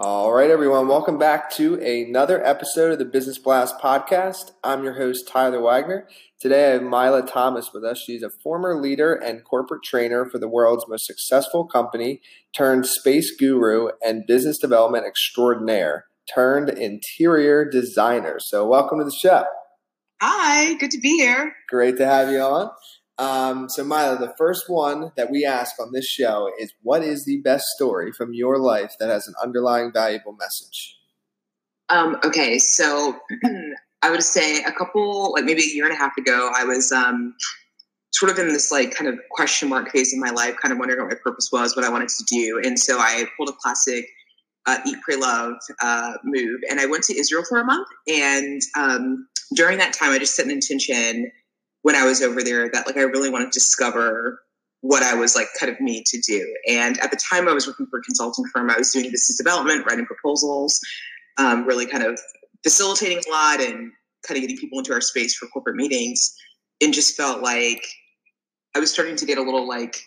All right, everyone, welcome back to another episode of the Business Blast podcast. I'm your host, Tyler Wagner. Today I have Mila Thomas with us. She's a former leader and corporate trainer for the world's most successful company, turned space guru and business development extraordinaire, turned interior designer. So, welcome to the show. Hi, good to be here. Great to have you on. Um, so, Mila, the first one that we ask on this show is what is the best story from your life that has an underlying valuable message? Um, okay, so I would say a couple, like maybe a year and a half ago, I was um, sort of in this like kind of question mark phase in my life, kind of wondering what my purpose was, what I wanted to do. And so I pulled a classic uh, Eat, Pray, Love uh, move, and I went to Israel for a month. And um, during that time, I just set an intention when I was over there that like I really wanted to discover what I was like kind of made to do. And at the time I was working for a consulting firm, I was doing business development, writing proposals, um, really kind of facilitating a lot and kind of getting people into our space for corporate meetings and just felt like I was starting to get a little like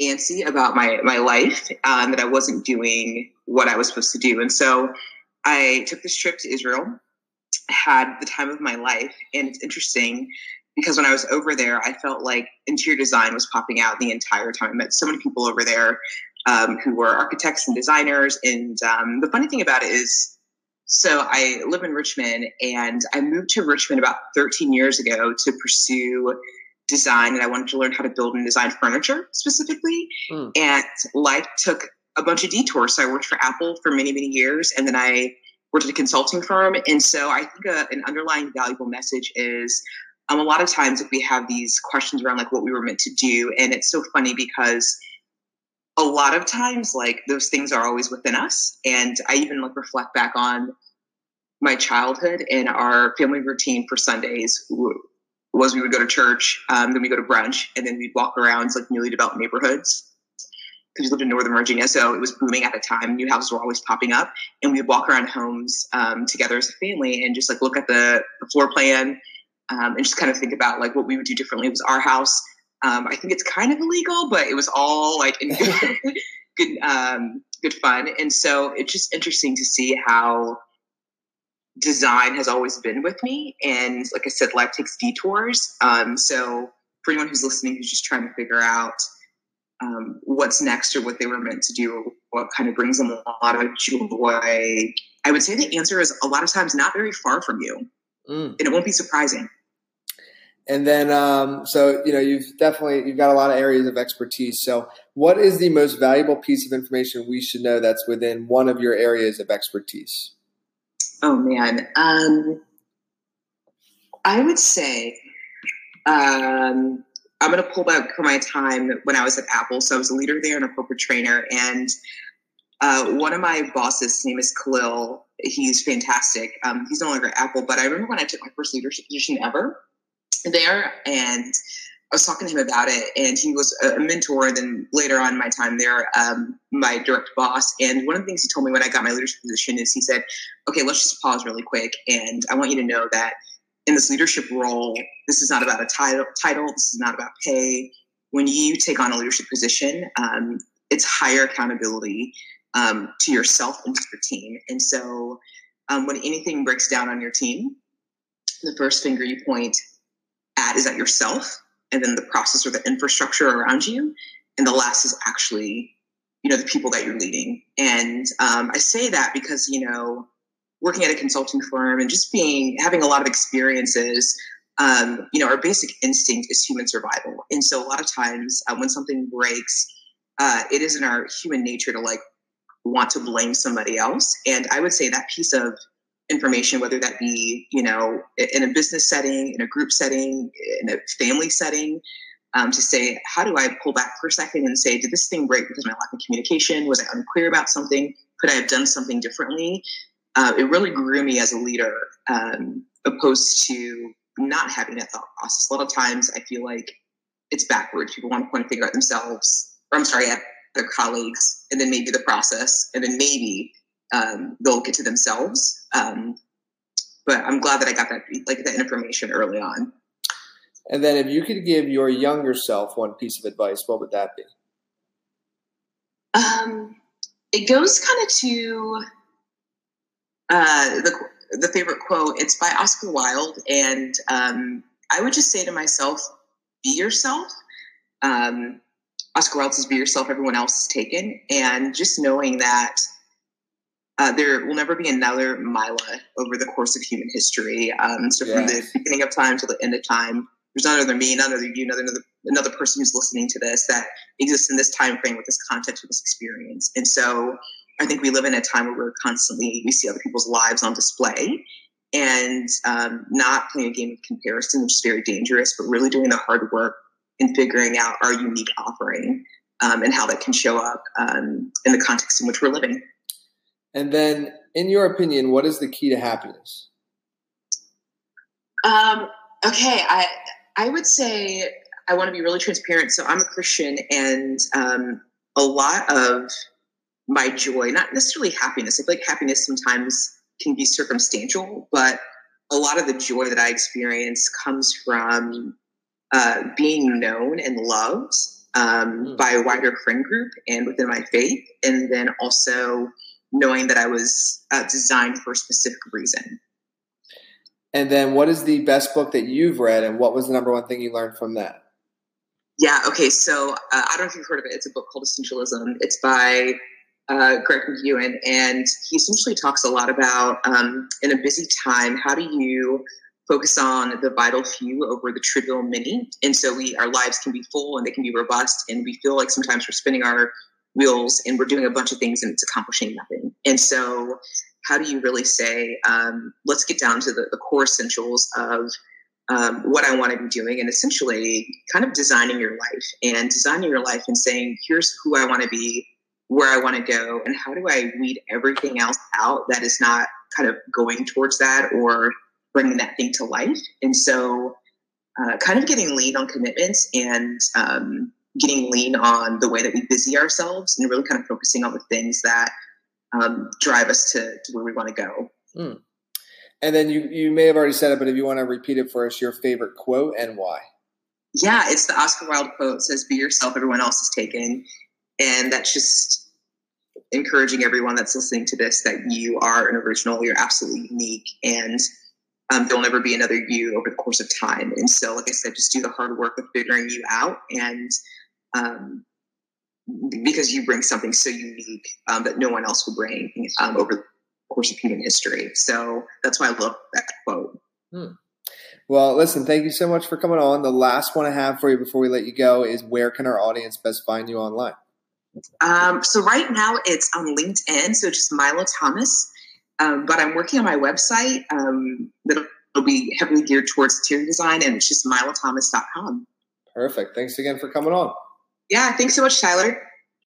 antsy about my my life um, that I wasn't doing what I was supposed to do. And so I took this trip to Israel, had the time of my life, and it's interesting because when I was over there, I felt like interior design was popping out the entire time. I met so many people over there um, who were architects and designers. And um, the funny thing about it is, so I live in Richmond and I moved to Richmond about 13 years ago to pursue design and I wanted to learn how to build and design furniture specifically. Mm. And life took a bunch of detours. So I worked for Apple for many, many years and then I worked at a consulting firm. And so I think a, an underlying valuable message is um, a lot of times if we have these questions around like what we were meant to do and it's so funny because a lot of times like those things are always within us and i even like reflect back on my childhood and our family routine for sundays. Was we would go to church um, then we go to brunch and then we'd walk around like newly developed neighborhoods. Because we lived in northern virginia so it was booming at the time. New houses were always popping up and we'd walk around homes um, together as a family and just like look at the, the floor plan um, and just kind of think about like what we would do differently. It was our house. Um, I think it's kind of illegal, but it was all like in good, good, um, good fun. And so it's just interesting to see how design has always been with me. And like I said, life takes detours. Um, so for anyone who's listening, who's just trying to figure out um, what's next or what they were meant to do, what kind of brings them a lot of joy, I would say the answer is a lot of times not very far from you. Mm. And it won't be surprising. And then, um, so you know, you've definitely you've got a lot of areas of expertise. So, what is the most valuable piece of information we should know that's within one of your areas of expertise? Oh man, um, I would say um, I'm going to pull back from my time when I was at Apple. So I was a leader there and a corporate trainer, and uh, one of my bosses, his name is Khalil. He's fantastic. Um, he's no longer at Apple, but I remember when I took my first leadership position ever there and I was talking to him about it, and he was a mentor. Then later on my time there, um, my direct boss. And one of the things he told me when I got my leadership position is he said, "Okay, let's just pause really quick, and I want you to know that in this leadership role, this is not about a title. Title. This is not about pay. When you take on a leadership position, um, it's higher accountability um, to yourself and to your team. And so, um, when anything breaks down on your team, the first finger you point at is at yourself and then the process or the infrastructure around you. And the last is actually you know the people that you're leading. And um, i say that because you know working at a consulting firm and just being having a lot of experiences um, you know our basic instinct is human survival. And so a lot of times uh, when something breaks uh, it is in our human nature to like want to blame somebody else. And i would say that piece of information, whether that be, you know, in a business setting, in a group setting, in a family setting, um, to say, how do I pull back for a second and say, did this thing break because of my lack of communication? Was I unclear about something? Could I have done something differently? Uh, it really grew me as a leader, um, opposed to not having that thought process. A lot of times I feel like it's backwards. People want to point a finger at themselves, or I'm sorry, at their colleagues, and then maybe the process, and then maybe um, they'll get to themselves. Um, but I'm glad that I got that like that information early on. And then, if you could give your younger self one piece of advice, what would that be? Um, it goes kind of to uh, the the favorite quote. It's by Oscar Wilde, and um, I would just say to myself, "Be yourself." Um, Oscar Wilde says, "Be yourself. Everyone else is taken," and just knowing that uh, there will never be another Mila over the course of human history. Um, so from the beginning of time to the end of time, there's none other me, none other you, another, another another person who's listening to this that exists in this time frame with this context, with this experience. And so I think we live in a time where we're constantly we see other people's lives on display and um, not playing a game of comparison, which is very dangerous, but really doing the hard work in figuring out our unique offering um, and how that can show up um, in the context in which we're living. And then, in your opinion, what is the key to happiness? Um, okay, I I would say I want to be really transparent. So I'm a Christian, and um, a lot of my joy, not necessarily happiness. I feel like happiness sometimes can be circumstantial, but a lot of the joy that I experience comes from uh, being known and loved um, mm. by a wider friend group and within my faith, and then also knowing that I was uh, designed for a specific reason. And then, what is the best book that you've read, and what was the number one thing you learned from that? Yeah, okay, so uh, I don't know if you've heard of it. It's a book called Essentialism. It's by uh, Greg McKeown, and he essentially talks a lot about um, in a busy time, how do you focus on the vital few over the trivial many? And so we, our lives can be full and they can be robust, and we feel like sometimes we're spending our wheels and we're doing a bunch of things and it's accomplishing nothing. And so, how do you really say, um, let's get down to the, the core essentials of um, what I want to be doing and essentially kind of designing your life and designing your life and saying, here's who I want to be, where I want to go, and how do I weed everything else out that is not kind of going towards that or bringing that thing to life. And so, uh, kind of getting lean on commitments and um, getting lean on the way that we busy ourselves and really kind of focusing on the things that um, drive us to, to, where we want to go. Mm. And then you, you may have already said it, but if you want to repeat it for us, your favorite quote and why? Yeah, it's the Oscar Wilde quote. It says, Be yourself, everyone else is taken. And that's just encouraging everyone that's listening to this that you are an original, you're absolutely unique, and um, there'll never be another you over the course of time. And so, like I said, just do the hard work of figuring you out and um, because you bring something so unique um, that no one else will bring um, over the course of human history. So that's why I love that quote. Hmm. Well, listen, thank you so much for coming on. The last one I have for you before we let you go is where can our audience best find you online? Um, so right now it's on LinkedIn, so just Mila Thomas. Um, but I'm working on my website um, that'll be heavily geared towards interior design, and it's just milathomas.com. Perfect. Thanks again for coming on. Yeah, thanks so much, Tyler.